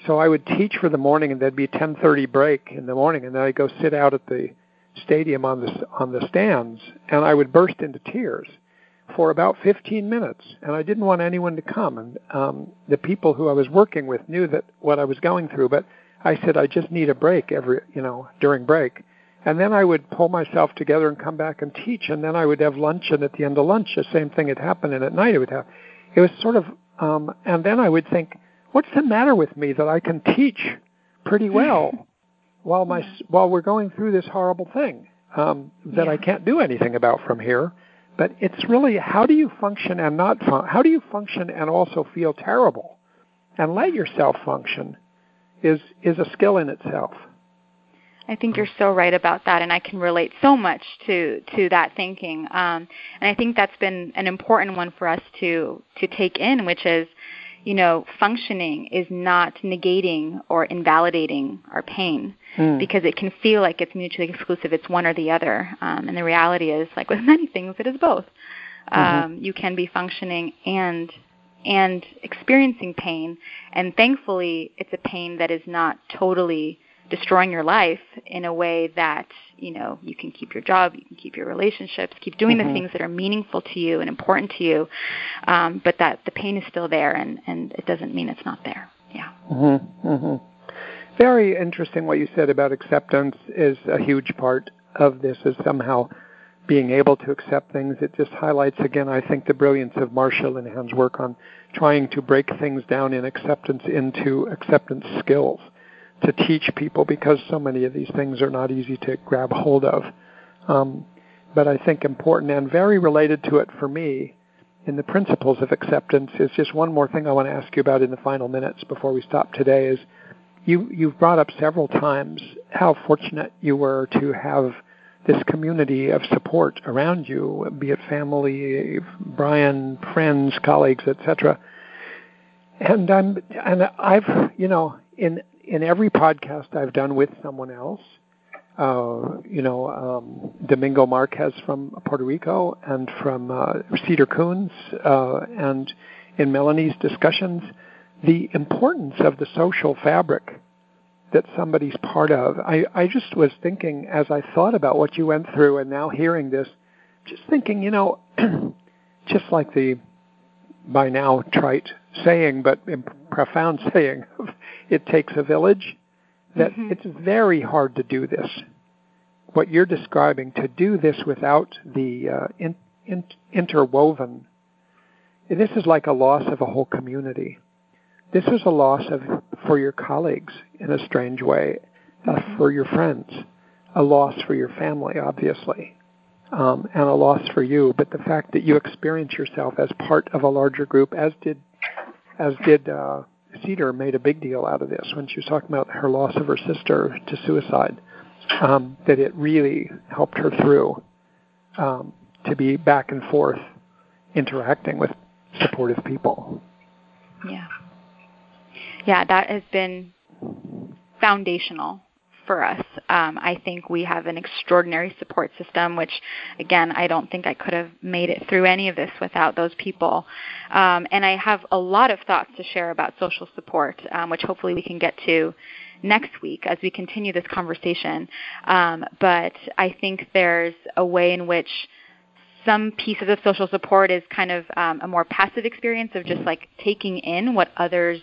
so I would teach for the morning, and there'd be a 10:30 break in the morning, and then I'd go sit out at the stadium on the on the stands, and I would burst into tears for about 15 minutes, and I didn't want anyone to come. And um, the people who I was working with knew that what I was going through, but I said I just need a break every, you know, during break. And then I would pull myself together and come back and teach, and then I would have lunch, and at the end of lunch, the same thing had happened, and at night it would have. It was sort of, um, and then I would think, what's the matter with me that I can teach pretty well while my while we're going through this horrible thing um, that yeah. I can't do anything about from here? But it's really how do you function and not fun- how do you function and also feel terrible and let yourself function is is a skill in itself. I think you're so right about that, and I can relate so much to to that thinking. Um, and I think that's been an important one for us to to take in, which is, you know, functioning is not negating or invalidating our pain mm. because it can feel like it's mutually exclusive. It's one or the other, um, and the reality is, like with many things, it is both. Mm-hmm. Um, you can be functioning and and experiencing pain, and thankfully, it's a pain that is not totally destroying your life in a way that you know you can keep your job, you can keep your relationships, keep doing mm-hmm. the things that are meaningful to you and important to you, um, but that the pain is still there, and and it doesn't mean it's not there. Yeah. Mm-hmm. Mm-hmm. Very interesting what you said about acceptance is a huge part of this. Is somehow being able to accept things. It just highlights again, I think, the brilliance of marshall and Linehan's work on trying to break things down in acceptance into acceptance skills to teach people because so many of these things are not easy to grab hold of. Um, but I think important and very related to it for me in the principles of acceptance is just one more thing I want to ask you about in the final minutes before we stop today is you you've brought up several times how fortunate you were to have this community of support around you, be it family, Brian, friends, colleagues, etc. And I'm and I've you know in in every podcast I've done with someone else, uh, you know, um, Domingo Marquez from Puerto Rico and from uh, Cedar Koons, uh, and in Melanie's discussions, the importance of the social fabric that somebody's part of. I, I just was thinking as I thought about what you went through and now hearing this, just thinking, you know, just like the by now trite saying, but profound saying of it takes a village, that mm-hmm. it's very hard to do this. What you're describing, to do this without the uh, in, in, interwoven, this is like a loss of a whole community. This is a loss of for your colleagues in a strange way, uh, mm-hmm. for your friends, a loss for your family, obviously, um, and a loss for you. But the fact that you experience yourself as part of a larger group, as did as did uh, Cedar, made a big deal out of this when she was talking about her loss of her sister to suicide. Um, that it really helped her through um, to be back and forth interacting with supportive people. Yeah yeah, that has been foundational for us. Um, I think we have an extraordinary support system, which, again, I don't think I could have made it through any of this without those people. Um, and I have a lot of thoughts to share about social support, um, which hopefully we can get to next week as we continue this conversation. Um, but I think there's a way in which some pieces of social support is kind of um, a more passive experience of just like taking in what others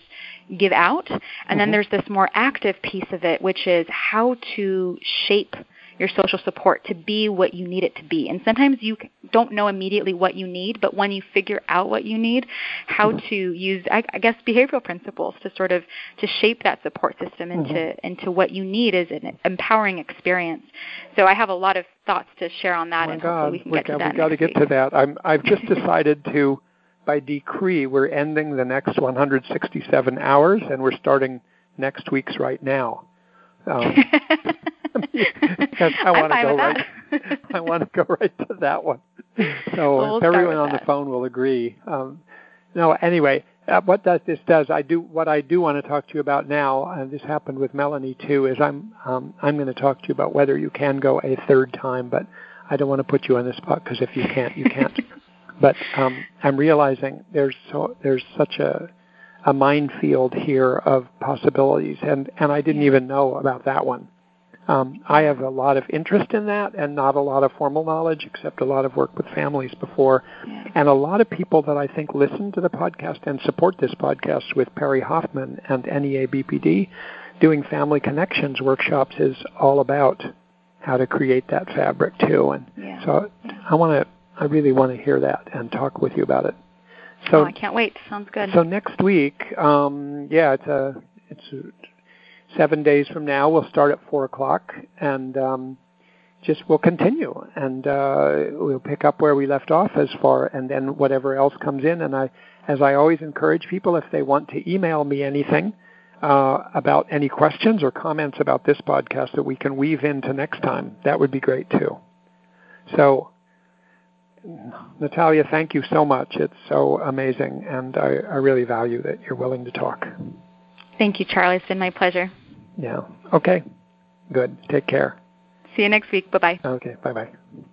give out. And mm-hmm. then there's this more active piece of it, which is how to shape your social support to be what you need it to be. And sometimes you don't know immediately what you need, but when you figure out what you need, how mm-hmm. to use, I, I guess, behavioral principles to sort of to shape that support system into mm-hmm. into what you need is an empowering experience. So I have a lot of thoughts to share on that, oh and God. hopefully we can we get to that. We got to get to that. I'm, I've just decided to by decree, we're ending the next 167 hours, and we're starting next week's right now. Um, I want to go right. I want to go right to that one. So we'll if everyone on that. the phone will agree. Um, no, anyway, uh, what that this does, I do what I do want to talk to you about now. And this happened with Melanie too. Is I'm um, I'm going to talk to you about whether you can go a third time, but I don't want to put you on the spot because if you can't, you can't. but um, I'm realizing there's so there's such a a minefield here of possibilities, and and I didn't even know about that one. Um, I have a lot of interest in that and not a lot of formal knowledge, except a lot of work with families before. Yeah. And a lot of people that I think listen to the podcast and support this podcast with Perry Hoffman and NEA BPD doing family connections workshops is all about how to create that fabric too. And yeah. so I want to, I really want to hear that and talk with you about it. So oh, I can't wait. Sounds good. So next week, um, yeah, it's a, it's a, seven days from now. We'll start at four o'clock, and um, just we'll continue, and uh, we'll pick up where we left off as far, and then whatever else comes in. And I, as I always encourage people, if they want to email me anything uh, about any questions or comments about this podcast that we can weave into next time, that would be great too. So. Natalia, thank you so much. It's so amazing, and I, I really value that you're willing to talk. Thank you, Charlie. It's been my pleasure. Yeah. Okay. Good. Take care. See you next week. Bye bye. Okay. Bye bye.